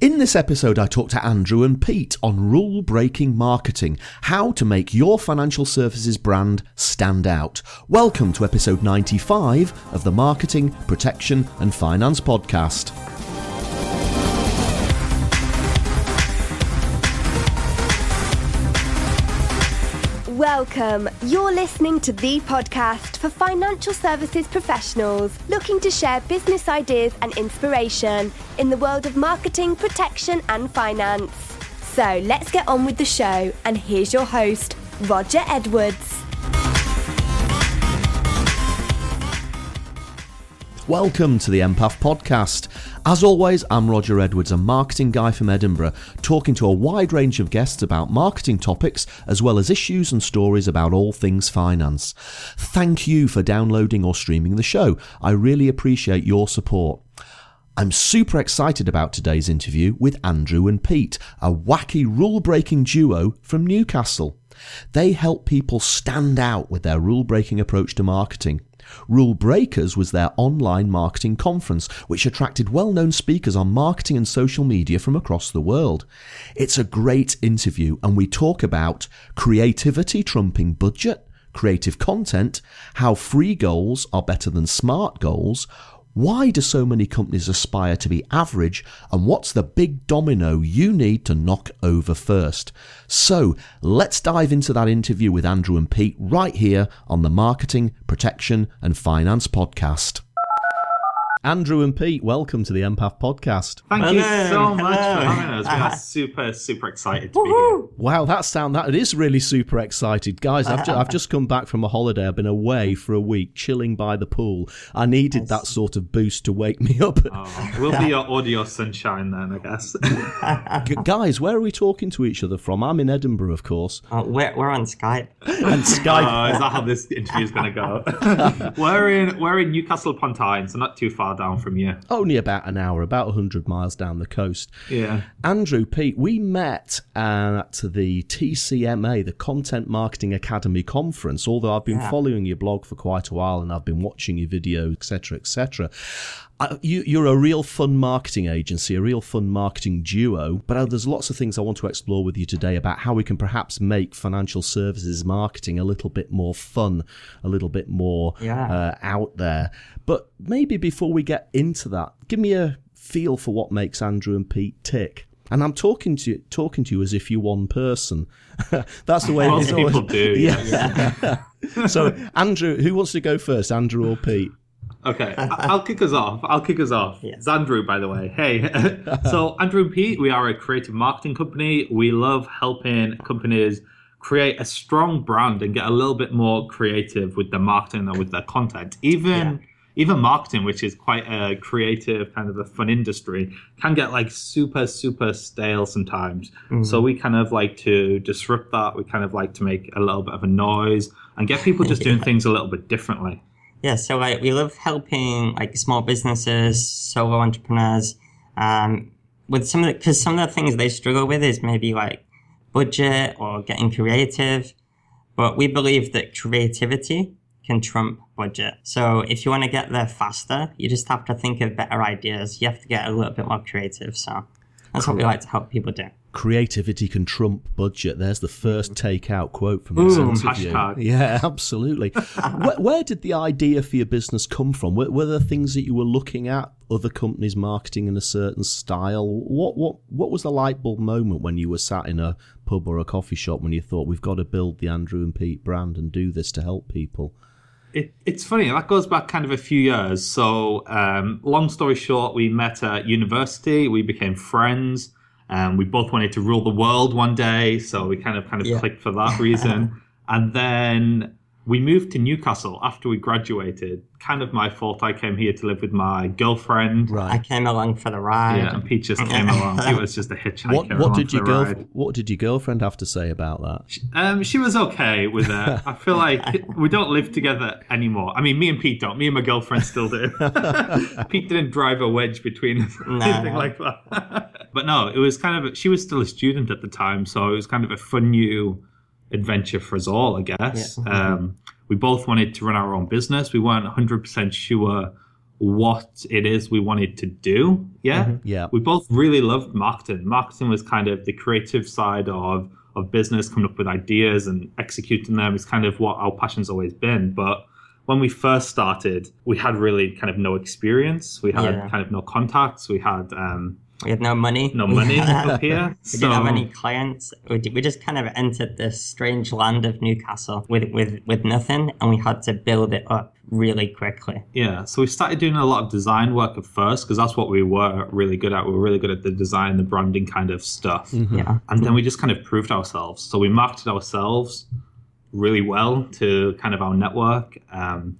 In this episode, I talk to Andrew and Pete on rule breaking marketing, how to make your financial services brand stand out. Welcome to episode 95 of the Marketing, Protection and Finance Podcast. Welcome. You're listening to the podcast for financial services professionals looking to share business ideas and inspiration in the world of marketing, protection, and finance. So let's get on with the show, and here's your host, Roger Edwards. Welcome to the MPF Podcast. As always, I'm Roger Edwards, a marketing guy from Edinburgh, talking to a wide range of guests about marketing topics as well as issues and stories about all things finance. Thank you for downloading or streaming the show. I really appreciate your support. I'm super excited about today's interview with Andrew and Pete, a wacky rule breaking duo from Newcastle. They help people stand out with their rule breaking approach to marketing. Rule Breakers was their online marketing conference, which attracted well known speakers on marketing and social media from across the world. It's a great interview, and we talk about creativity trumping budget, creative content, how free goals are better than smart goals, why do so many companies aspire to be average? And what's the big domino you need to knock over first? So let's dive into that interview with Andrew and Pete right here on the Marketing, Protection and Finance podcast. Andrew and Pete, welcome to the MPF podcast. Thank Hello, you so much hello. for having us. We Uh-huh. are super, super excited to be here. Wow, that sound that it is really super excited, guys. I've, ju- I've just come back from a holiday. I've been away for a week, chilling by the pool. I needed that sort of boost to wake me up. Oh, we'll be your audio sunshine then, I guess. G- guys, where are we talking to each other from? I'm in Edinburgh, of course, Uh, we're, we're on Skype. and Skype. Oh, is that how this interview is going to go? we're in we're in Newcastle upon Tyne, so not too far down from you. Only about an hour, about 100 miles down the coast. Yeah. Andrew, Pete, we met uh, at the TCMA, the Content Marketing Academy conference. Although I've been Yeah. following your blog for quite a while and I've been watching your videos, etc., etc. Uh, you, you're a real fun marketing agency, a real fun marketing duo. But uh, there's lots of things I want to explore with you today about how we can perhaps make financial services marketing a little bit more fun, a little bit more Yeah. uh, out there. But maybe before we get into that, give me a feel for what makes Andrew and Pete tick. And I'm talking to you, talking to you as if you're one person. That's the way it Most is always- people do. Yeah. so, Andrew, who wants to go first, Andrew or Pete? Okay, I'll kick us off. I'll kick us off. Yes. It's Andrew, by the way. Hey, so Andrew and Pete, we are a creative marketing company. We love helping companies create a strong brand and get a little bit more creative with their marketing and with their content. Even even marketing, which is quite a creative kind of a fun industry, can get like super super stale sometimes. Mm-hmm. So we kind of like to disrupt that. We kind of like to make a little bit of a noise and get people just doing things a little bit differently. Yeah, so like we love helping like small businesses, solo entrepreneurs, um, with some of the because some of the things they struggle with is maybe like budget or getting creative, but we believe that creativity can trump budget. So if you want to get there faster, you just have to think of better ideas. You have to get a little bit more creative. So that's what we like to help people do. Creativity can trump budget. There's the first takeout quote from this Boom, interview. hashtag. Yeah, absolutely. where, where did the idea for your business come from? Were, were there things that you were looking at, other companies marketing in a certain style? What what what was the light bulb moment when you were sat in a pub or a coffee shop when you thought we've got to build the Andrew and Pete brand and do this to help people? It, it's funny that goes back kind of a few years. So, um, long story short, we met at university. We became friends. Um, we both wanted to rule the world one day, so we kind of kind of Yeah. clicked for that reason. and then we moved to Newcastle after we graduated. Kind of my fault. I came here to live with my girlfriend. Right. I came along for the ride. Yeah, and Pete just came along. It was just a hitchhiker. What what did your girl ride. what did your girlfriend have to say about that? Um, she was okay with it. I feel like we don't live together anymore. I mean, me and Pete don't. Me and my girlfriend still do. Pete didn't drive a wedge between us or No, anything like that. but no, it was kind of. She was still a student at the time, so it was kind of a fun new adventure for us all, I guess. Yeah. Um, we both wanted to run our own business. We weren't 100% sure what it is we wanted to do. Yeah. Yeah. We both really loved marketing. Marketing was kind of the creative side of of business, coming up with ideas and executing them is kind of what our passion's always been. But when we first started, we had really kind of no experience. We had Yeah. kind of no contacts. We had um, We had no money. no money up here. We didn't have any clients. We, d- we just kind of entered this strange land of Newcastle with, with, with nothing, and we had to build it up really quickly. Yeah, so we started doing a lot of design work at first because that's what we were really good at. We were really good at the design, the branding kind of stuff. Yeah. And then we just kind of proved ourselves. So we marketed ourselves really well to kind of our network, um,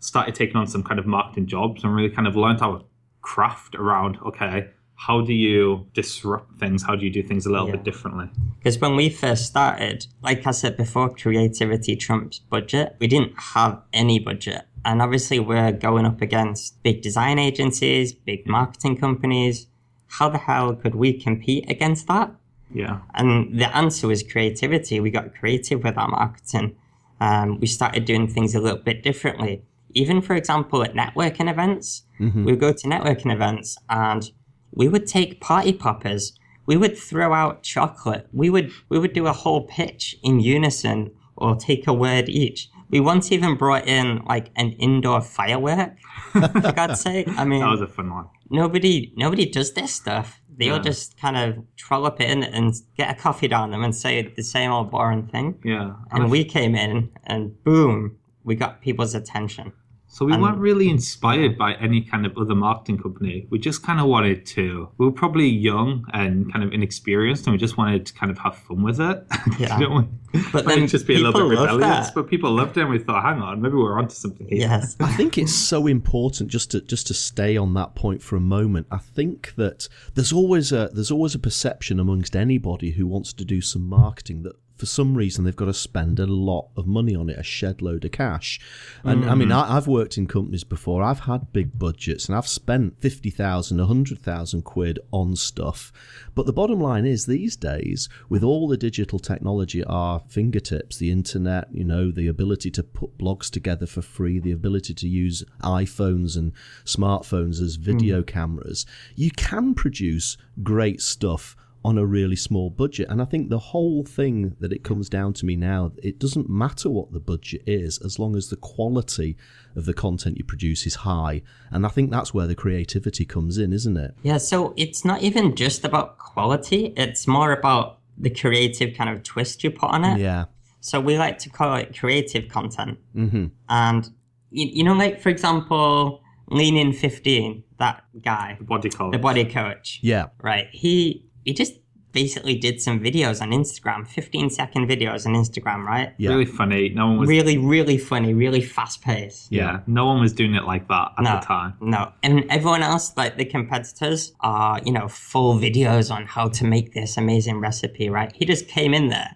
started taking on some kind of marketing jobs and really kind of learned our craft around okay, how do you disrupt things? How do you do things a little Yeah. bit differently? Because when we first started, like I said before, creativity trumps budget. We didn't have any budget. And obviously, we're going up against big design agencies, big marketing companies. How the hell could we compete against that? Yeah. And the answer was creativity. We got creative with our marketing. Um, we started doing things a little bit differently. Even, for example, at networking events, we would go to networking events and we would take party poppers. We would throw out chocolate. We would we would do a whole pitch in unison or take a word each. We once even brought in like an indoor firework. For God's sake! I mean, That was a fun one. nobody nobody does this stuff. They all Yeah. just kind of trollop in and get a coffee down them and say the same old boring thing. Yeah. And we came in and boom, we got people's attention. So we And- weren't really inspired by any kind of other marketing company. We just kind of wanted to. We were probably young and kind of inexperienced, and we just wanted to kind of have fun with it. Yeah. Don't we? But Wanted then just be a little bit rebellious. that. But people loved it, and we thought, hang on, maybe we're onto something here. Yes. I think it's so important just to just to stay on that point for a moment. I think that there's always a there's always a perception amongst anybody who wants to do some marketing that for some reason they've got to spend a lot of money on it, a shed load of cash. And I mean, mm. I, I've worked in companies before. I've had big budgets and I've spent fifty thousand, a hundred thousand quid on stuff. But the bottom line is, these days, with all the digital technology at our fingertips, the internet, you know, the ability to put blogs together for free, the ability to use iPhones and smartphones as video mm. cameras, you can produce great stuff on a really small budget. And I think the whole thing that it comes down to me now, it doesn't matter what the budget is as long as the quality of the content you produce is high. And I think that's where the creativity comes in, isn't it? Yeah, so it's not even just about quality, it's more about the creative kind of twist you put on it. Yeah. So we like to call it creative content. Mm-hmm. And, you, you know, like, for example, Lean In 15, that guy, What do you call the body coach, Yeah. right? He, he just basically did some videos on Instagram, 15 second videos on Instagram, right? Yeah. Really funny. No one was. Really, really funny, really fast paced. yeah. No one was doing it like that at No, the time. no. And everyone else, like the competitors, are, you know, full videos on how to make this amazing recipe, right? He just came in there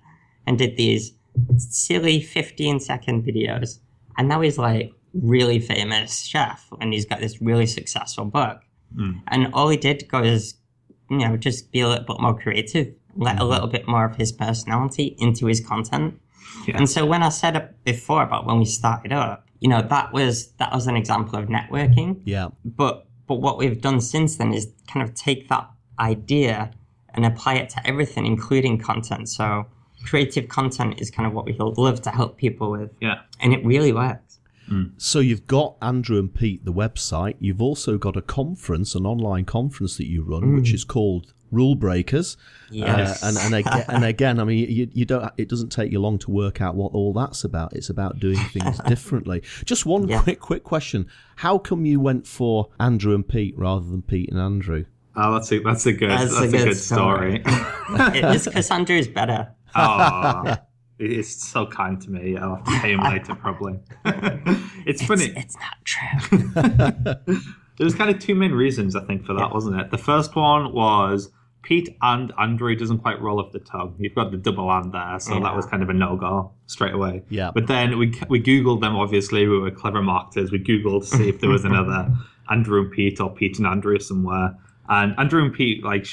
and did these silly 15 second videos. And now he's like really famous chef and he's got this really successful book. Hmm. And all he did was, you know, just be a little bit more creative, let a mm-hmm. little bit more of his personality into his content. Yeah. And so when I said it before about when we started up, you know, that was that was an example of networking. Yeah. But but what we've done since then is kind of take that idea and apply it to everything, including content. So creative content is kind of what we love to help people with. Yeah. And it really works. So you've got Andrew and Pete, the website. You've also got a conference, an online conference that you run, which is called Rule Breakers. Yes. Uh, and and again, and again, I mean, you, you don't. It doesn't take you long to work out what all that's about. It's about doing things differently. Just one Yeah. quick, quick question: How come you went for Andrew and Pete rather than Pete and Andrew? Oh, that's a that's a good That's that's, a a good good story. it's because Andrew's better. oh, it's so kind to me. I'll have to pay him later, probably. it's funny. It's, it's not true. There was kind of two main reasons, I think, for that, wasn't it? The first one was Pete and Andrew doesn't quite roll off the tongue. You've got the double and there, so that was kind of a no go straight away. Yeah. But then we we googled them. Obviously, we were clever marketers. We googled to see if there was another Andrew and Pete or Pete and Andrew somewhere. And Andrew and Pete, like,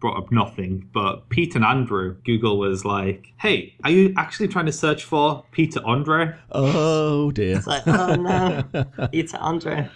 brought up nothing, but Pete and Andrew, Google was like, "Hey, are you actually trying to search for Peter Andre?" Oh dear. It's like, oh no, Peter Andre.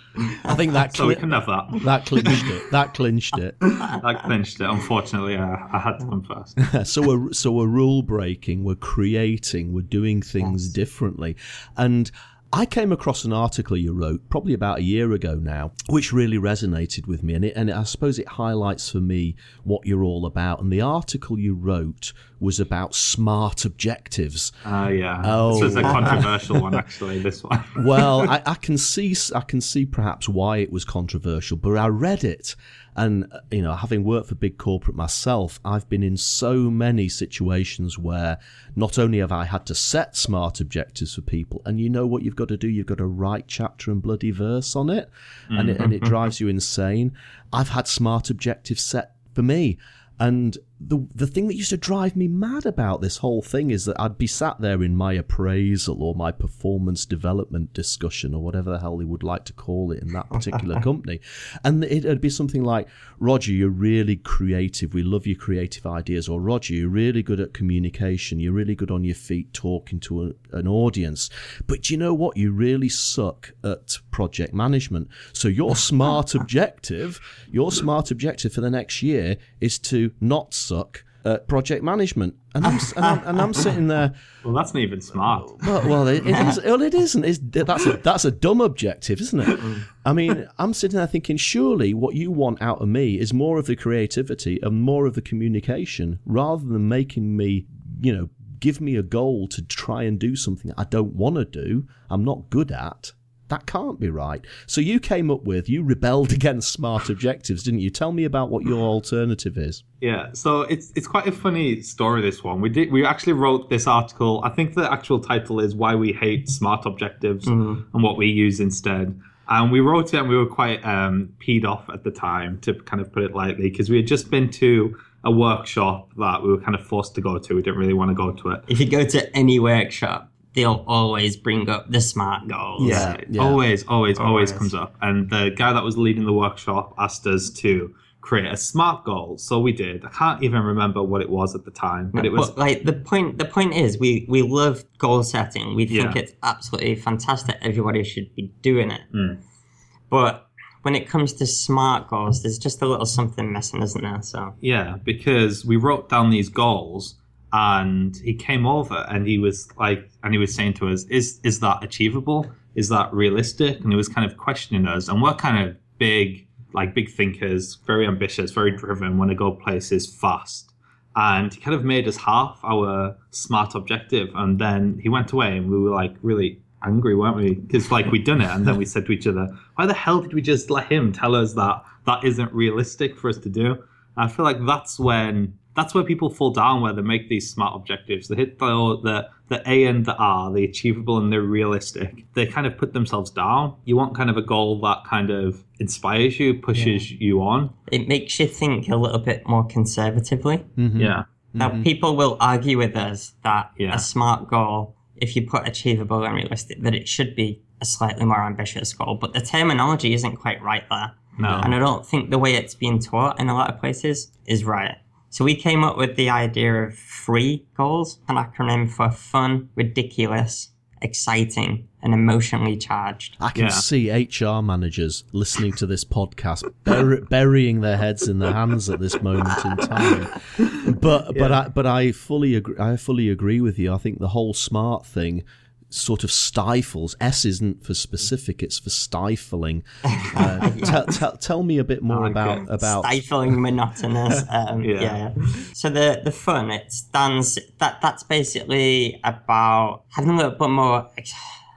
I think that So we can have that. that clinched it. That clinched it. That clinched it. Unfortunately, uh, I had to come first. so we're so we're rule breaking, we're creating, we're doing things differently, and. I came across an article you wrote probably about a year ago now, which really resonated with me, and it, and I suppose it highlights for me what you're all about. And the article you wrote was about smart objectives. Uh, yeah. Oh. This was a controversial one, actually. This one. well, I, I can see I can see perhaps why it was controversial, but I read it, and uh, you know, having worked for big corporate myself, I've been in so many situations where not only have I had to set smart objectives for people, and you know what you've got to do, you've got to write chapter and bloody verse on it, and it, and it drives you insane. I've had smart objectives set for me. And the the thing that used to drive me mad about this whole thing is that I'd be sat there in my appraisal or my performance development discussion or whatever the hell they would like to call it in that particular company, and it'd be something like, "Roger, you're really creative. We love your creative ideas." Or, "Roger, you're really good at communication. You're really good on your feet talking to a, an audience." But you know what? You really suck at project management. So your smart objective, your smart objective for the next year is to not suck at project management. And I'm, and I'm, and I'm sitting there. Well, that's not even smart. Well, well, it, it is. Well, it isn't. It's, that's a that's a dumb objective, isn't it? I mean, I'm sitting there thinking, surely what you want out of me is more of the creativity and more of the communication, rather than making me, you know, give me a goal to try and do something I don't want to do. I'm not good at. That can't be right. So you came up with, you rebelled against smart objectives, didn't you? Tell me about what your alternative is. Yeah, so it's it's quite a funny story. This one we did we actually wrote this article. I think the actual title is "Why We Hate Smart Objectives and What We Use Instead." And we wrote it, and we were quite um, peed off at the time, to kind of put it lightly, because we had just been to a workshop that we were kind of forced to go to. We didn't really want to go to it. If you go to any workshop, they'll always bring up the smart goals. Yeah. Always, always, always Always. comes up. And the guy that was leading the workshop asked us to create a smart goal. So we did. I can't even remember what it was at the time, but it was But like the point, the point is, we we love goal setting. We think Yeah. it's absolutely fantastic. Everybody should be doing it. Mm. But when it comes to smart goals, there's just a little something missing, isn't there? So Yeah, because we wrote down these goals and he came over and he was like and he was saying to us, Is is that achievable? Is that realistic? And he was kind of questioning us and we're kind of big like big thinkers, very ambitious, very driven, want to go places fast. And he kind of made us half our smart objective and then he went away and we were like really angry, weren't we? Because like we'd done it and then we said to each other, Why the hell did we just let him tell us that that isn't realistic for us to do? I feel like that's when that's where people fall down where they make these smart objectives. They hit the the the A and the R, the achievable and the realistic. They kind of put themselves down. You want kind of a goal that kind of inspires you, pushes you on. it makes you think a little bit more conservatively. Mm-hmm. Yeah. Mm-hmm. Now, people will argue with us that Yeah. a smart goal, if you put achievable and realistic, that it should be a slightly more ambitious goal. But the terminology isn't quite right there. No. And I don't think the way it's being taught in a lot of places is right. So we came up with the idea of free goals, an acronym for fun, ridiculous, exciting, and emotionally charged. I can Yeah. see HR managers listening to this podcast bur- burying their heads in their hands at this moment in time. But but I but I fully agree. I fully agree with you. I think the whole smart thing sort of stifles. S isn't for specific; it's for stifling. Uh, tell, tell, tell me a bit more like about it. about. stifling monotonous um, Yeah. yeah. so the the fun it stands that that's basically about having a little bit more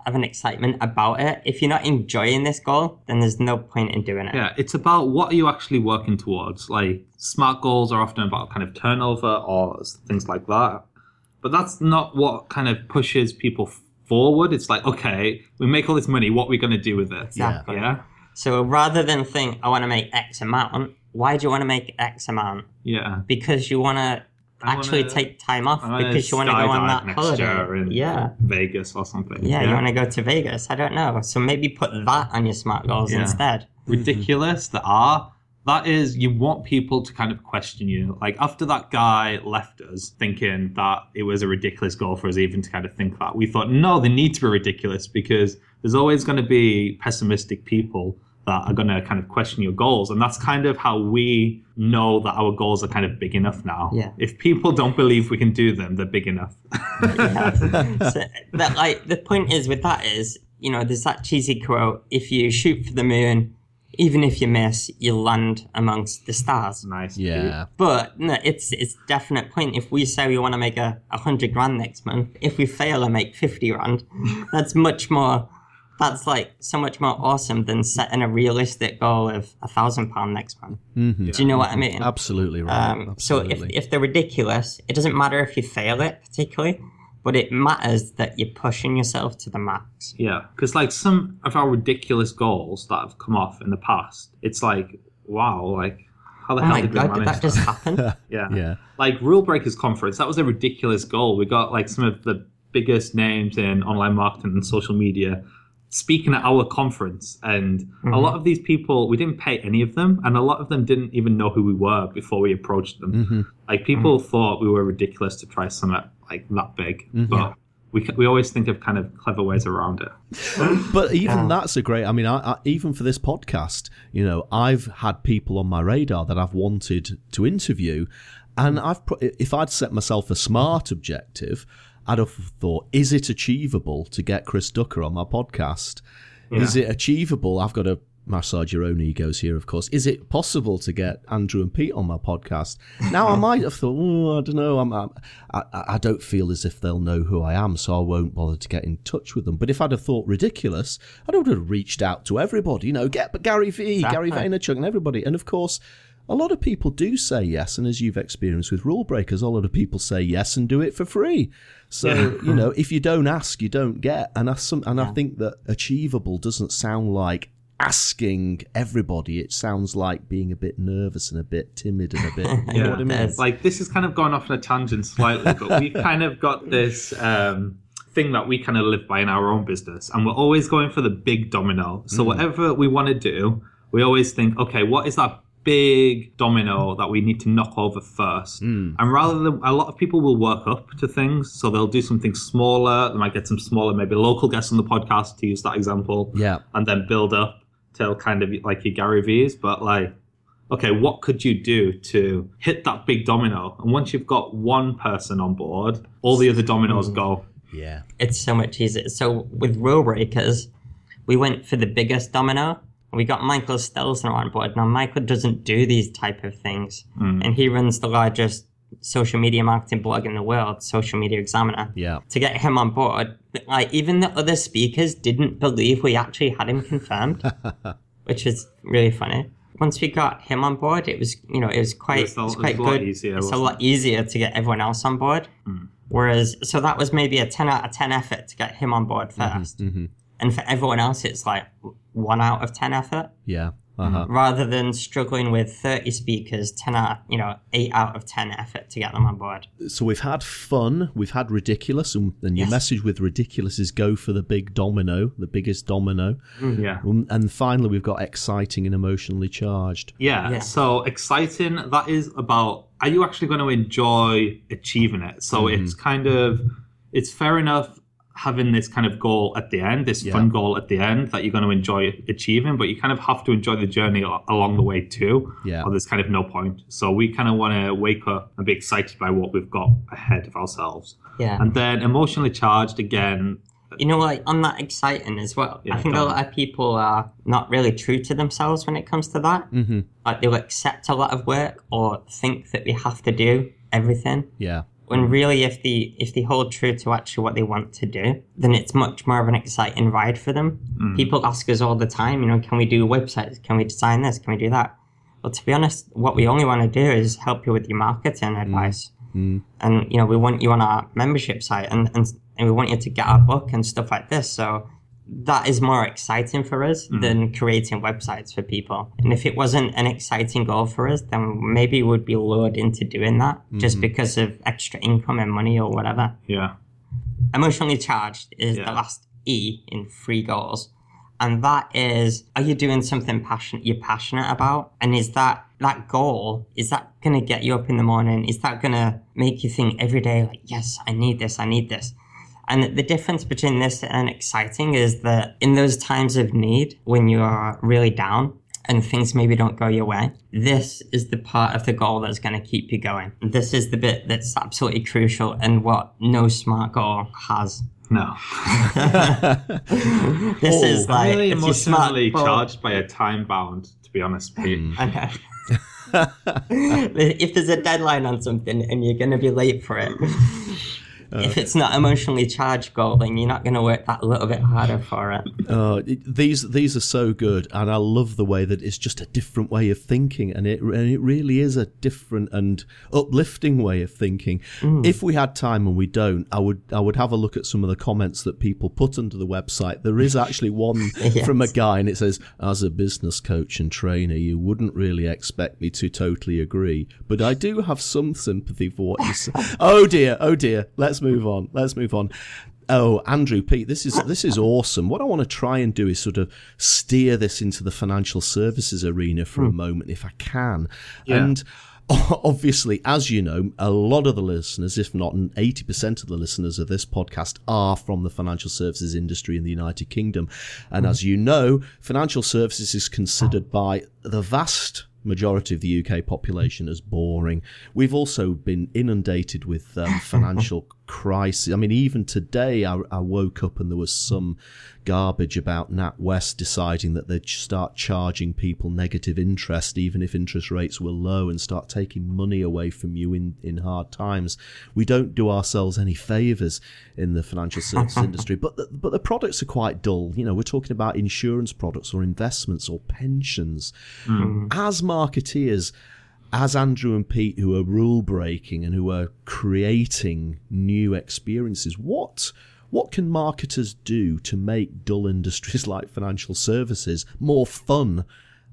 of an excitement about it if you're not enjoying this goal then there's no point in doing it Yeah, it's about what are you actually working towards. Like smart goals are often about kind of turnover or things like that. But that's not what kind of pushes people forward. It's like, okay, we make all this money, what are we going to do with it? Exactly. Yeah. so rather than think i want to make x amount why do you want to make x amount Yeah. because you want to actually wanna- take time off I because you want to go on that next year holiday in yeah Vegas or something. yeah, you want to go to Vegas. I don't know. So maybe put that on your smart goals Yeah. instead. ridiculous. The R. that is you want people to kind of question you. Like after that guy left us thinking that it was a ridiculous goal for us even to kind of think that, we thought, no, they need to be ridiculous because there's always going to be pessimistic people that are going to kind of question your goals. And that's kind of how we know that our goals are kind of big enough now. Yeah. If people don't believe we can do them, they're big enough. yeah. so that like the point is with that is you know there's that cheesy quote if you shoot for the moon even if you miss you'll land amongst the stars nice. Yeah. but no it's it's definite point if we say we want to make a, a hundred grand next month if we fail and make 50 grand that's much more that's like so much more awesome than setting a realistic goal of a thousand pound next month Mm-hmm. do you know what i mean Absolutely right. um, so if, if they're ridiculous, it doesn't matter if you fail it particularly, but it matters that you're pushing yourself to the max. Yeah, because like some of our ridiculous goals that have come off in the past, it's like, wow, like how the Oh hell my did we god, did manage that just happen? Yeah. yeah. Like Rule Breakers Conference, that was a ridiculous goal. We got like some of the biggest names in online marketing and social media speaking at our conference. And Mm-hmm. a lot of these people, we didn't pay any of them. And a lot of them didn't even know who we were before we approached them. Mm-hmm. Like people Mm-hmm. thought we were ridiculous to try something like that big. Mm-hmm. But we, we always think of kind of clever ways around it. But even um, that's a great. I mean, I, I, even for this podcast, you know, I've had people on my radar that I've wanted to interview, and I've put, if I'd set myself a smart objective, I'd have thought, is it achievable to get Chris Ducker on my podcast? Is it achievable? I've got to massage your own egos here, of course. Is it possible to get Andrew and Pete on my podcast? Now, I might have thought, oh, I don't know. I'm, I'm, I, I don't feel as if they'll know who I am, so I won't bother to get in touch with them. But if I'd have thought ridiculous, I'd have reached out to everybody. You know, get Gary Vee, Gary Vaynerchuk, and everybody. And of course, a lot of people do say yes, and as you've experienced with rule breakers, a lot of people say yes and do it for free. So you know, if you don't ask, you don't get. And I some, and I think that achievable doesn't sound like asking everybody. It sounds like being a bit nervous and a bit timid and a bit. You know what I mean? Like this has kind of gone off on a tangent slightly, but we've kind of got this um, thing that we kind of live by in our own business, and we're always going for the big domino. So whatever we want to do, we always think, okay, what is that big domino that we need to knock over first? And rather than a lot of people will work up to things, so they'll do something smaller. They might get some smaller, maybe local guests on the podcast to use that example Yeah. and then build up till kind of like your Gary Vee's. But like, okay, what could you do to hit that big domino? And once you've got one person on board, all the other dominoes hmm. go. Yeah. It's so much easier. So with rule breakers, we went for the biggest domino. We got Michael Stelzner on board. Now Michael doesn't do these type of things, hmm. and he runs the largest social media marketing blog in the world, Social Media Examiner. Yeah. To get him on board, like even the other speakers didn't believe we actually had him confirmed, which is really funny. Once we got him on board, it was you know it was quite It was a- it was it was quite lot good. easier, it's a lot easier to get everyone else on board. Hmm. Whereas, so that was maybe a 10 out of 10 effort to get him on board mm-hmm, 1st mm-hmm. And for everyone else, it's like one out of 10 effort Yeah. Uh-huh. rather than struggling with 30 speakers, 10 out, you know, 8 out of 10 effort to get them on board. So we've had fun, we've had ridiculous, and, and your Yes. message with ridiculous is go for the big domino, the biggest domino. Yeah. Um, And finally, we've got exciting and emotionally charged. Yeah, Yeah. so exciting. That is about are you actually going to enjoy achieving it? So it's kind of it's fair enough having this kind of goal at the end, this fun goal at the end that you're going to enjoy achieving, but you kind of have to enjoy the journey along the way too. Yeah. Or there's kind of no point. So we kind of want to wake up and be excited by what we've got ahead of ourselves. Yeah. And then emotionally charged again. You know, like on that exciting as well. Yeah, I think a lot of people are not really true to themselves when it comes to that. Mm-hmm. Like they'll accept a lot of work or think that they have to do everything. Yeah. When really if they if they hold true to actually what they want to do then it's much more of an exciting ride for them. Mm. People ask us all the time you know can we do websites? Can we design this? Can we do that? Well to be honest what we only want to do is help you with your marketing mm. advice. Mm. And you know we want you on our membership site and, and and we want you to get our book and stuff like this. So that is more exciting for us mm. than creating websites for people. And if it wasn't an exciting goal for us, then maybe we would be lured into doing that just mm-hmm. because of extra income and money or whatever. Yeah. Emotionally charged is Yeah. the last E in free goals. And that is, are you doing something passionate you're passionate about? And is that that goal, is that gonna get you up in the morning? Is that gonna make you think every day like, yes, I need this, I need this? And the difference between this and exciting is that in those times of need, when you are really down, and things maybe don't go your way, this is the part of the goal that's going to keep you going. This is the bit that's absolutely crucial and what no smart goal has. No. this oh, is I'm like really you're smart charged by a time bound, to be honest, Pete. Mm. Okay. if there's a deadline on something and you're going to be late for it, if it's not emotionally charged goal, then you're not going to work that little bit harder for it. Uh, these these are so good, and I love the way that it's just a different way of thinking, and it and it really is a different and uplifting way of thinking. If we had time, and we don't, I would I would have a look at some of the comments that people put under the website. There is actually one from a guy, and it says, "As a business coach and trainer, you wouldn't really expect me to totally agree, but I do have some sympathy for what you say." oh dear, oh dear. Let's move on. Let's move on. Oh, Andrew, Pete, this is this is awesome. What I want to try and do is sort of steer this into the financial services arena for a moment, if I can. Yeah. And obviously, as you know, a lot of the listeners, if not eighty percent of the listeners of this podcast, are from the financial services industry in the United Kingdom. And as you know, financial services is considered by the vast majority of the UK population as boring. We've also been inundated with um, financial crisis. I mean, even today, I, I woke up and there was some garbage about NatWest deciding that they'd start charging people negative interest, even if interest rates were low, and start taking money away from you in, in hard times. We don't do ourselves any favours in the financial services industry, but the, but the products are quite dull. You know, we're talking about insurance products or investments or pensions. Mm. As marketeers, as Andrew and Pete, who are rule breaking and who are creating new experiences, what what can marketers do to make dull industries like financial services more fun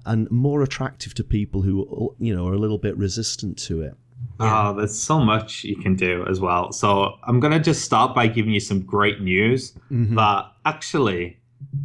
and more attractive to people who you know are a little bit resistant to it? Oh, there's so much you can do as well. So I'm going to just start by giving you some great news mm-hmm. that actually,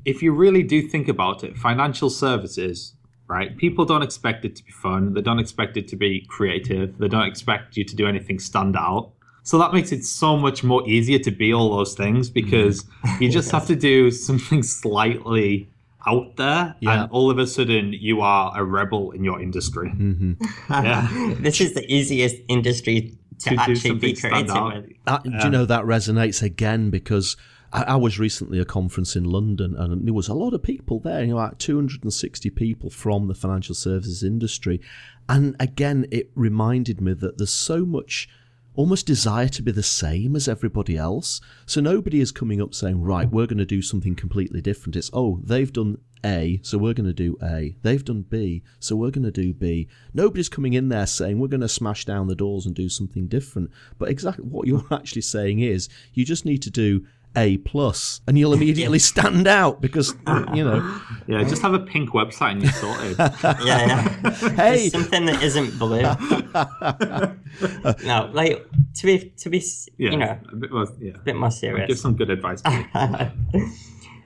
if you really do think about it, financial services, right? People don't expect it to be fun. They don't expect it to be creative. They don't expect you to do anything stand out. So that makes it so much more easier to be all those things because you just have to do something slightly out there Yeah. and all of a sudden you are a rebel in your industry. Yeah. this is the easiest industry to, To actually be creative out. with. Uh, do you know that resonates again because I, I was recently at a conference in London and there was a lot of people there, you know, like 260 people from the financial services industry. And again, it reminded me that there's so much almost desire to be the same as everybody else. So nobody is coming up saying, right, we're going to do something completely different. It's, oh, they've done A, so we're going to do A. They've done B, so we're going to do B. Nobody's coming in there saying, we're going to smash down the doors and do something different. But exactly what you're actually saying is, you just need to do A plus, and you'll immediately stand out because, you know, Yeah, just have a pink website and you're sorted. Yeah, yeah. hey, Just something that isn't blue. no, like to be to be Yeah, you know a bit more, yeah. a bit more Give some good advice.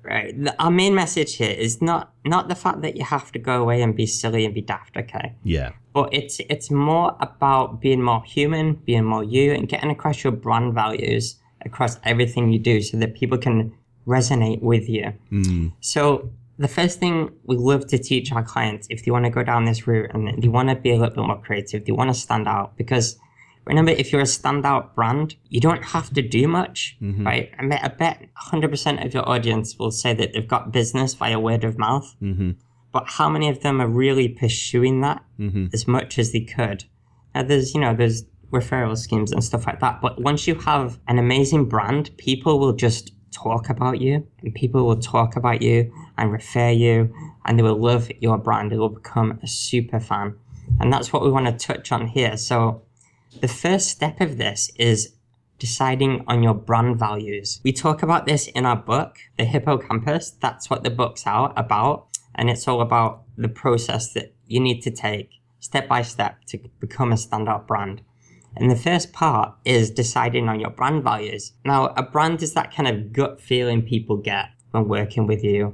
Right. Our main message here is not not the fact that you have to go away and be silly and be daft. Okay. yeah, but it's it's more about being more human, being more you, and getting across your brand values across everything you do, so that people can resonate with you. Mm. So the first thing we love to teach our clients, if they want to go down this route and they want to be a little bit more creative, they want to stand out, because remember, if you're a standout brand, you don't have to do much, mm-hmm. right? I bet, I bet 100% of your audience will say that they've got business via word of mouth mm-hmm. but how many of them are really pursuing that mm-hmm. as much as they could? Now, there's, you know, there's referral schemes and stuff like that. But once you have an amazing brand, people will just talk about you and people will talk about you and refer you and they will love your brand. They will become a super fan. And that's what we want to touch on here. So the first step of this is deciding on your brand values. We talk about this in our book, The Hippocampus. That's what the book's out about. And it's all about the process that you need to take step by step to become a standout brand. And the first part is deciding on your brand values. Now, a brand is that kind of gut feeling people get when working with you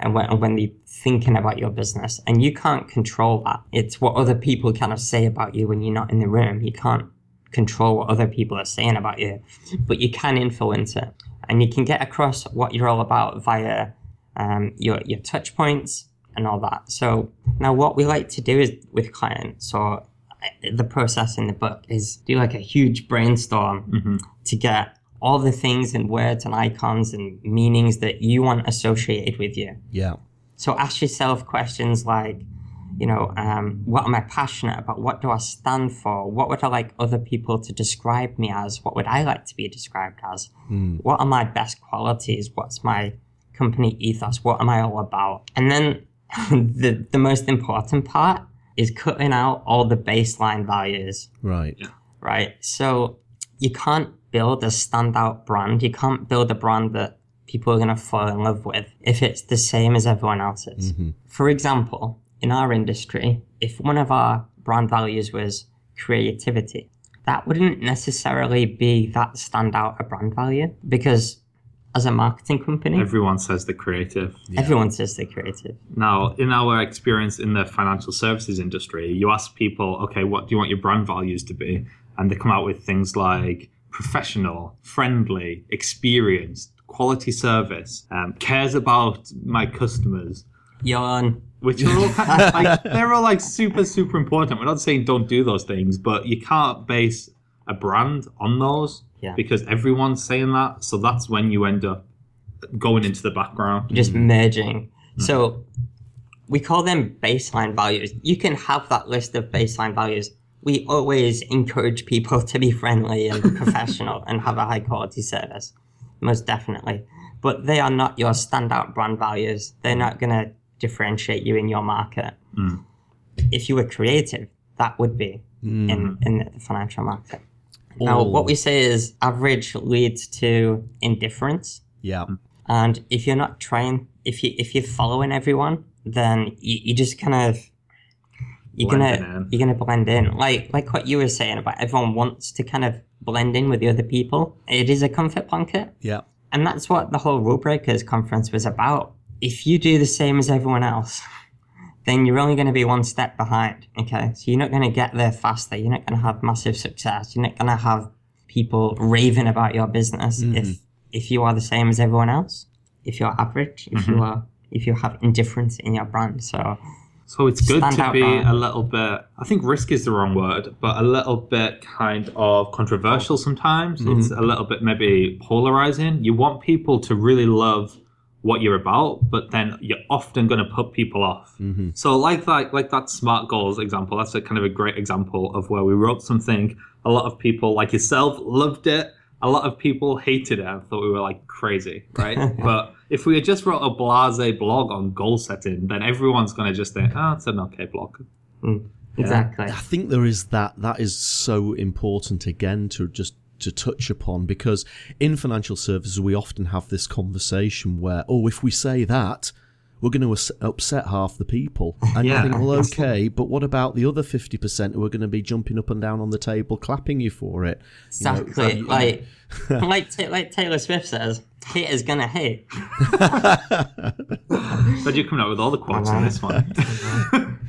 and when, when they're thinking about your business. And you can't control that. It's what other people kind of say about you when you're not in the room. You can't control what other people are saying about you, but you can influence it. And you can get across what you're all about via um, your, your touch points and all that. So now what we like to do is with clients or the process in the book is do like a huge brainstorm to get all the things and words and icons and meanings that you want associated with you. Yeah. So ask yourself questions like, you know, um, what am I passionate about? What do I stand for? What would I like other people to describe me as? What would I like to be described as? What are my best qualities? What's my company ethos? What am I all about? And then the, the most important part is cutting out all the baseline values Right. right? So you can't build a standout brand. You can't build a brand that people are going to fall in love with if it's the same as everyone else's. Mm-hmm. For example, in our industry, if one of our brand values was creativity, that wouldn't necessarily be that standout a brand value because as a marketing company, Everyone says the creative. everyone says they're creative. Now, in our experience in the financial services industry, you ask people, okay, what do you want your brand values to be? And they come out with things like professional, friendly, experienced, quality service, um, cares about my customers, Yawn. which are all kind of like, they're all like super, super important. We're not saying don't do those things, but you can't base a brand on those Yeah. because everyone's saying that. So that's when you end up going into the background. just mm. merging. Mm. So we call them baseline values. You can have that list of baseline values. We always encourage people to be friendly and professional and have a high quality service, most definitely. But they are not your standout brand values. They're not going to differentiate you in your market. Mm. If you were creative, that would be in, in the financial market. Now, what we oh. say is average leads to indifference. Yeah. And if you're not trying, if you if you're following everyone, then you, you just kind of you're Blending gonna in. you're gonna blend in. Like like what you were saying about everyone wants to kind of blend in with the other people. It is a comfort blanket, Yeah. and that's what the whole Rule Breakers conference was about. If you do the same as everyone else, then you're only going to be one step behind. Okay, so you're not going to get there faster. You're not going to have massive success. You're not going to have people raving about your business mm-hmm. if if you are the same as everyone else. If you're average, if mm-hmm. you are if you have indifference in your brand. So So it's good to be a little bit, I think risk is the wrong word, but a little bit kind of controversial sometimes. Mm-hmm. It's a little bit maybe polarizing. You want people to really love what you're about, but then you're often going to put people off. Mm-hmm. So like that, like that smart goals example, that's a kind of a great example of where we wrote something. A lot of people like yourself loved it. A lot of people hated it and thought we were like crazy, right? but if we had just wrote a blase blog on goal setting, then everyone's going to just think, oh, it's an okay blog. Mm. exactly. I think there is that that is so important again to just to touch upon because in financial services we often have this conversation where oh if we say that we're going to upset half the people and Yeah. you think well okay but what about the other 50% who are going to be jumping up and down on the table clapping you for it You know, Exactly. like like Ta- like Taylor Swift says, haters gonna hate. But you're coming out with all the quotes in this one.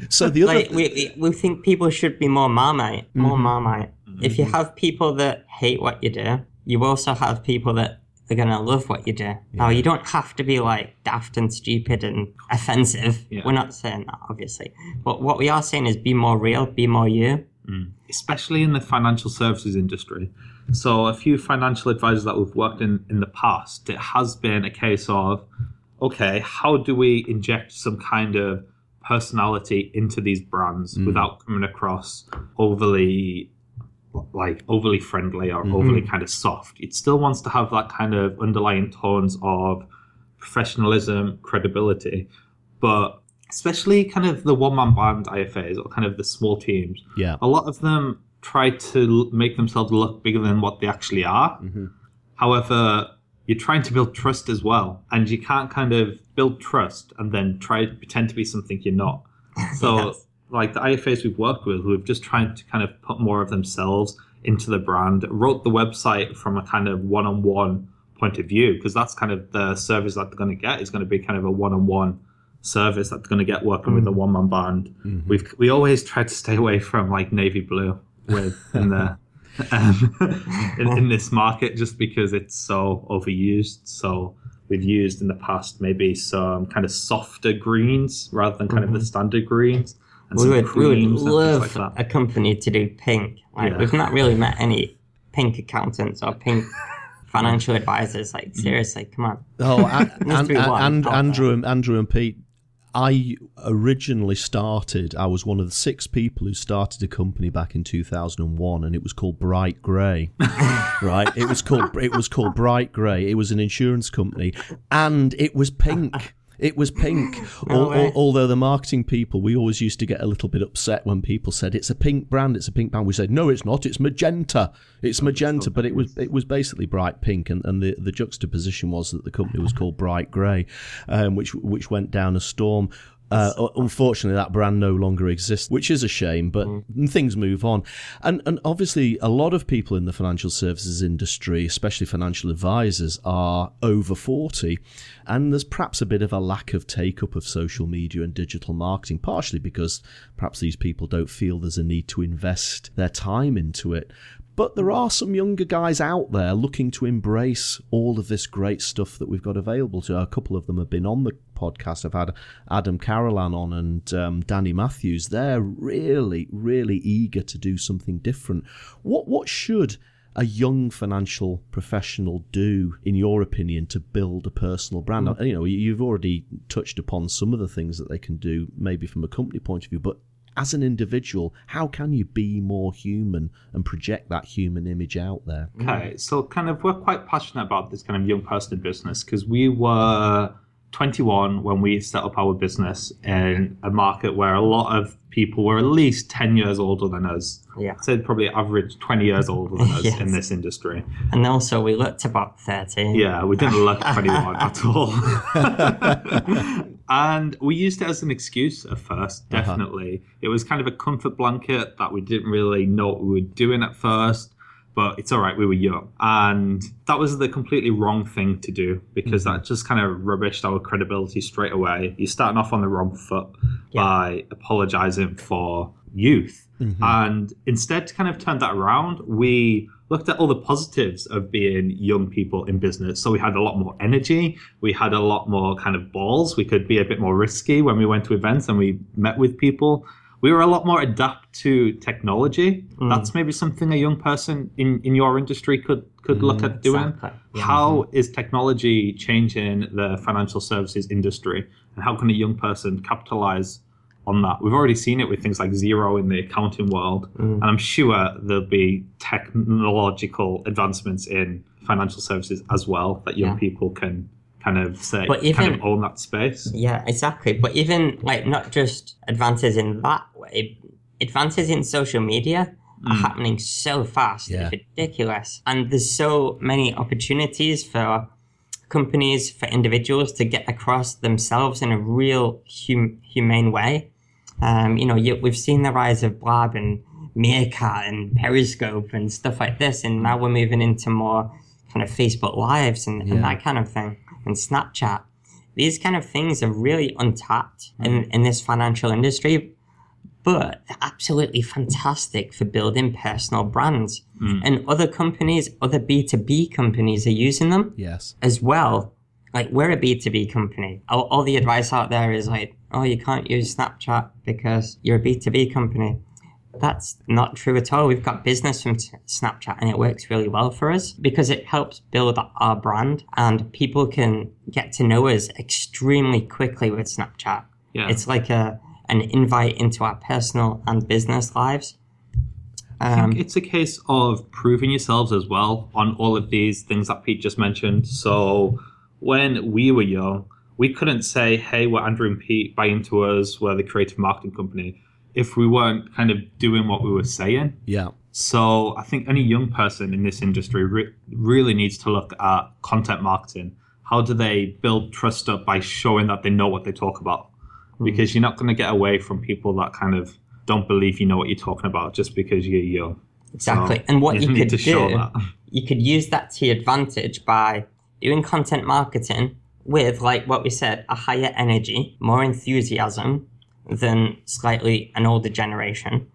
so the other Like we, we we think people should be more marmite, more mm-hmm. marmite. If you mm-hmm. have people that hate what you do, you also have people that are gonna love what you do. Now you don't have to be like daft and stupid and offensive. Yeah. We're not saying that, obviously. But what we are saying is be more real, be more you. Mm. especially in the financial services industry. So, a few financial advisors that we've worked in in the past, it has been a case of, okay, how do we inject some kind of personality into these brands mm. without coming across overly like overly friendly or mm-hmm. overly kind of soft. It still wants to have that kind of underlying tones of professionalism, credibility, but especially kind of the one man band IFAs or kind of the small teams yeah a lot of them try to l- make themselves look bigger than what they actually are. Mm-hmm. However, you're trying to build trust as well, and you can't kind of build trust and then try to pretend to be something you're not. So, Yes. Like the IFAs we've worked with, who have just tried to kind of put more of themselves into the brand, wrote the website from a kind of one-on-one point of view because that's kind of the service that they're going to get is going to be kind of a one-on-one service that they're going to get working with a mm. one-man band. Mm-hmm. We've we always try to stay away from like navy blue with in the um, in, in this market just because it's so overused. So we've used in the past maybe some kind of softer greens rather than kind of the mm-hmm. standard greens. And We would, we would and love like that. a company to do pink. Like Yeah. we've not really met any pink accountants or pink financial advisors. Like seriously, come on. Oh, and, Needs to be one and, Andrew and Andrew and Pete. I originally started. I was one of the six people who started a company back in 2001, and it was called Bright Grey. right? It was called it was called Bright Grey. It was an insurance company, and it was pink. It was pink. Way. al- although the marketing people, we always used to get a little bit upset when people said it's a pink brand, it's a pink brand. We said no, it's not. It's magenta. It's magenta, but it was it was basically bright pink, and, and the, the juxtaposition was that the company was called Bright Grey, um, which which went down a storm. Uh, unfortunately, that brand no longer exists, which is a shame. But things move on, and and obviously, a lot of people in the financial services industry, especially financial advisors, are over forty, and there's perhaps a bit of a lack of take up of social media and digital marketing, partially because perhaps these people don't feel there's a need to invest their time into it. But there are some younger guys out there looking to embrace all of this great stuff that we've got available to. A couple of them have been on the podcast. I've had Adam Carolan on and um, Danny Matthews. They're really, really eager to do something different. What what should a young financial professional do, in your opinion, to build a personal brand? You know, you've already touched upon some of the things that they can do, maybe from a company point of view, but as an individual, how can you be more human and project that human image out there? Okay, so kind of we're quite passionate about this kind of young person in business because we were 21 when we set up our business in a market where a lot of people were at least 10 years older than us. Yeah. I'd probably average 20 years older than us Yes. in this industry. And also, we looked about 13. Yeah, we didn't look 21 at all. and we used it as an excuse at first, uh-huh. definitely. It was kind of a comfort blanket that we didn't really know what we were doing at first, but it's all right, we were young. And that was the completely wrong thing to do because mm-hmm. that just kind of rubbished our credibility straight away. You're starting off on the wrong foot by apologizing for youth. Mm-hmm. And instead, to kind of turn that around, we looked at all the positives of being young people in business. So we had a lot more energy. We had a lot more kind of balls. We could be a bit more risky when we went to events and we met with people. We were a lot more adapt to technology. Mm. That's maybe something a young person in, in your industry could could look at doing. Mm, exactly. Yeah. How is technology changing the financial services industry, and how can a young person capitalize on that? We've already seen it with things like Xero in the accounting world, mm. and I'm sure there'll be technological advancements in financial services as well that young Yeah. people can kind of say, But kind of own that space. Yeah, exactly. But even like not just advances in that way, advances in social media are mm. happening so fast. Yeah. It's ridiculous. And there's so many opportunities for companies, for individuals to get across themselves in a real hum- humane way. Um, you know, you, we've seen the rise of Blab and Meerkat and Periscope and stuff like this, and now we're moving into more kind of Facebook Lives and, and that kind of thing, and Snapchat. These kind of things are really untapped in, in this financial industry, but they're absolutely fantastic for building personal brands. And other companies, other B2B companies are using them Yes. as well. Like we're a B2B company. All, all the advice out there is like, oh, you can't use Snapchat because you're a B2B company. That's not true at all. We've got business from Snapchat and it works really well for us because it helps build our brand and people can get to know us extremely quickly with Snapchat. Yeah. It's like a an invite into our personal and business lives. I Um, think it's a case of proving yourselves as well on all of these things that Pete just mentioned. So when we were young, we couldn't say, "Hey, we're Andrew and Pete, buy into us. We're the creative marketing company." If we weren't kind of doing what we were saying. Yeah. So I think any young person in this industry re- really needs to look at content marketing. How do they build trust up by showing that they know what they talk about? Hmm. Because you're not going to get away from people that kind of don't believe you know what you're talking about just because you're young. Exactly. So and what you need could do, that. you could use that to your advantage by doing content marketing with, like what we said, a higher energy, more enthusiasm than slightly an older generation.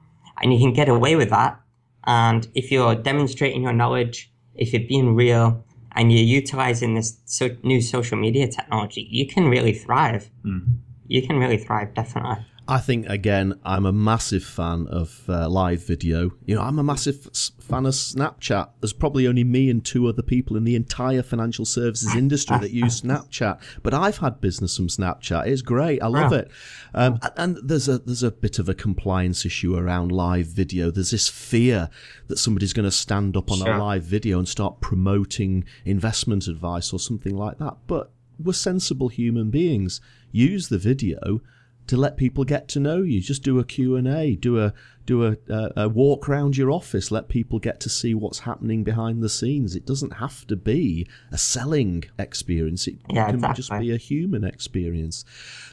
And you can get away with that. And if you're demonstrating your knowledge, if you're being real, and you're utilizing this so, new social media technology, you can really thrive. Mm. You can really thrive, definitely. I think again, I'm a massive fan of uh, live video. You know, I'm a massive fan of Snapchat. There's probably only me and two other people in the entire financial services industry that use Snapchat. But I've had business from Snapchat. It's great. I love wow. it. Um, and there's a there's a bit of a compliance issue around live video. There's this fear that somebody's going to stand up on sure. a live video and start promoting investment advice or something like that. But we're sensible human beings. Use the video to let people get to know you. Just do a Q&A, do a do a, a, a, walk around your office, let people get to see what's happening behind the scenes. It doesn't have to be a selling experience. It yeah, can exactly. just be a human experience.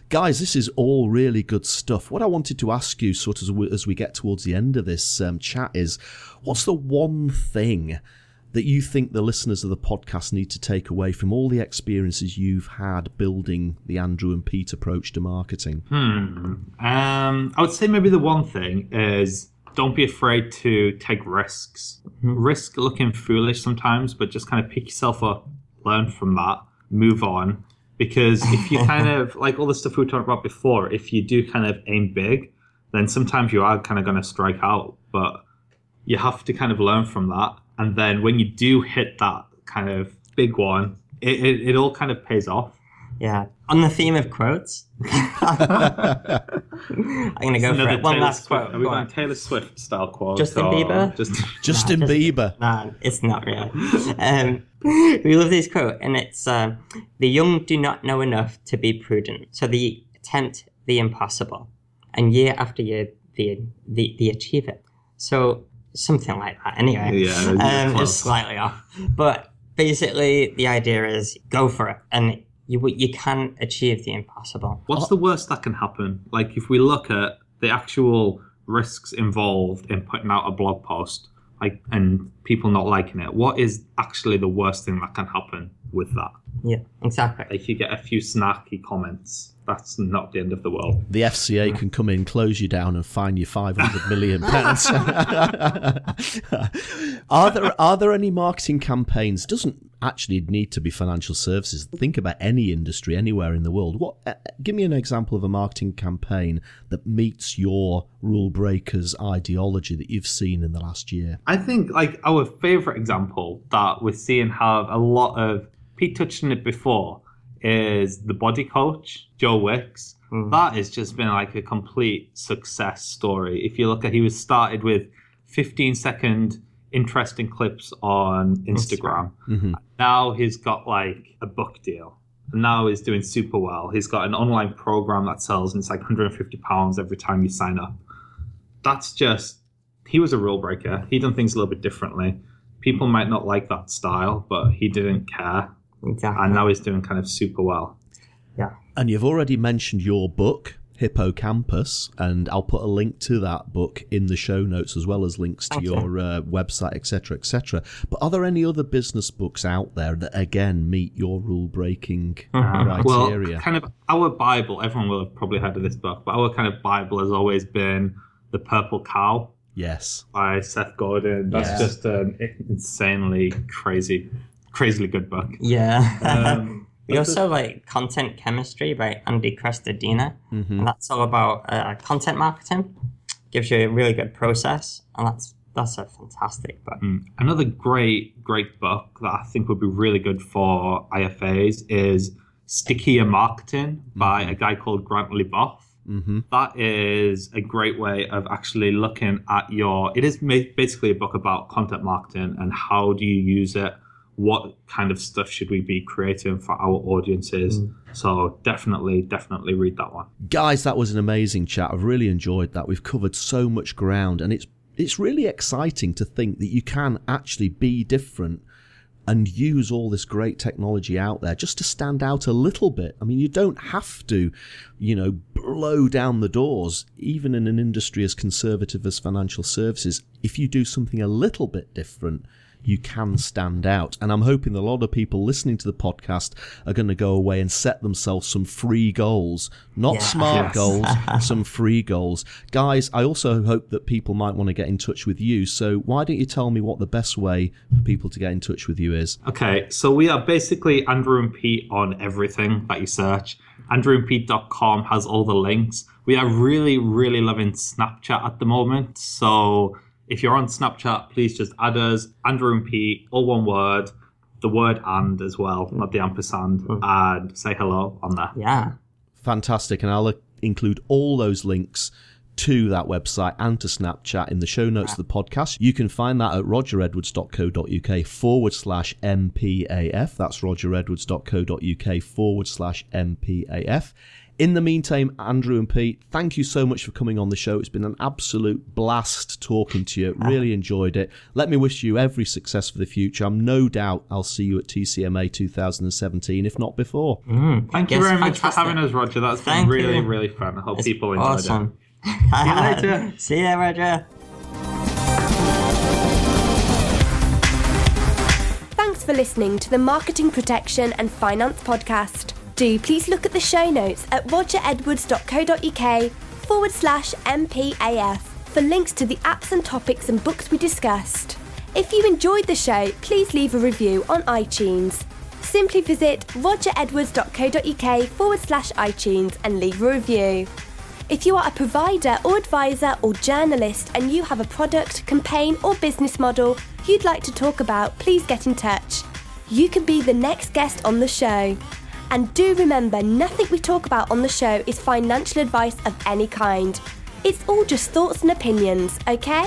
Guys, this is all really good stuff. What I wanted to ask you, sort of as we get towards the end of this um, chat, is what's the one thing that you think the listeners of the podcast need to take away from all the experiences you've had building the Andrew and Pete approach to marketing? Hmm. Um, I would say maybe the one thing is don't be afraid to take risks. Risk looking foolish sometimes, but just kind of pick yourself up, learn from that, move on. Because if you kind of like all the stuff we talked about before, if you do kind of aim big, then sometimes you are kind of going to strike out. But you have to kind of learn from that and then when you do hit that kind of big one, it, it, it all kind of pays off. Yeah. On the theme of quotes, I'm going to go for it. One Taylor last Swift. quote. Are we going Taylor Swift style quote? Justin Bieber? Just... Justin Bieber. No, it's not really. Um, we love this quote, and it's uh, The young do not know enough to be prudent, so they attempt the impossible. And year after year, they, they, they achieve it. So something like that. Anyway, yeah, um, just slightly off. But basically, the idea is go for it, and you you can achieve the impossible. What's the worst that can happen? Like if we look at the actual risks involved in putting out a blog post, like and people not liking it, what is actually the worst thing that can happen with that? Yeah, exactly. Like you get a few snarky comments that's not the end of the world. The FCA can come in, close you down, and fine you five hundred million pounds. are there are there any marketing campaigns? Doesn't actually need to be financial services. Think about any industry anywhere in the world. What? Uh, give me an example of a marketing campaign that meets your rule breakers ideology that you've seen in the last year. I think like our favorite example that we're seeing have a lot of. Pete touched on it before is the body coach, Joe Wicks. Mm. That has just been like a complete success story. If you look at, he was started with 15 second interesting clips on Instagram. Mm-hmm. Now he's got like a book deal. now he's doing super well. He's got an online program that sells and it's like 150 pounds every time you sign up. That's just he was a rule breaker. He done things a little bit differently. People might not like that style, but he didn't care. Exactly. And now he's doing kind of super well. Yeah. And you've already mentioned your book, Hippocampus, and I'll put a link to that book in the show notes as well as links to Thank your uh, website, etc., etc. But are there any other business books out there that again meet your rule breaking mm-hmm. criteria? Well, kind of our Bible. Everyone will have probably heard of this book, but our kind of Bible has always been the Purple Cow. Yes. By Seth Godin. That's yeah. just an insanely crazy crazily good book. Yeah. Um, we also like content chemistry by Andy Crestodina, mm-hmm. and that's all about uh, content marketing. Gives you a really good process, and that's that's a fantastic book. Mm. Another great great book that I think would be really good for IFAs is Stickier Marketing by mm-hmm. a guy called Grant Leboff. Mm-hmm. That is a great way of actually looking at your. It is basically a book about content marketing and how do you use it what kind of stuff should we be creating for our audiences. Mm. So definitely, definitely read that one. Guys, that was an amazing chat. I've really enjoyed that. We've covered so much ground and it's it's really exciting to think that you can actually be different and use all this great technology out there just to stand out a little bit. I mean, you don't have to, you know, blow down the doors, even in an industry as conservative as financial services. If you do something a little bit different, you can stand out. And I'm hoping that a lot of people listening to the podcast are going to go away and set themselves some free goals, not Yeah. smart Yes. goals, some free goals. Guys, I also hope that people might want to get in touch with you. So why don't you tell me what the best way for people to get in touch with you is? Okay, so we are basically Andrew and Pete on everything that you search. AndrewandPete.com has all the links. We are really, really loving Snapchat at the moment. So if you're on Snapchat, please just add us, Andrew and Pete, all one word, the word and as well, mm. not the ampersand, mm. and say hello on there. Yeah. Fantastic. And I'll include all those links to that website and to Snapchat in the show notes of the podcast. You can find that at rogeredwards.co.uk forward slash MPAF. That's rogeredwards.co.uk forward slash MPAF. In the meantime, Andrew and Pete, thank you so much for coming on the show. It's been an absolute blast talking to you. Really ah. enjoyed it. Let me wish you every success for the future. I'm no doubt I'll see you at TCMA 2017, if not before. Mm. Thank you very much for having us, Roger. That's Thank been really, you. really fun. I hope It's people enjoyed awesome. it. See you later. See ya, Roger. Thanks for listening to the Marketing Protection and Finance Podcast. Do please look at the show notes at rogeredwards.co.uk forward slash MPAF for links to the apps and topics and books we discussed. If you enjoyed the show, please leave a review on iTunes. Simply visit rogeredwards.co.uk forward slash iTunes and leave a review. If you are a provider or advisor or journalist and you have a product, campaign, or business model you'd like to talk about, please get in touch. You can be the next guest on the show. And do remember, nothing we talk about on the show is financial advice of any kind. It's all just thoughts and opinions, okay?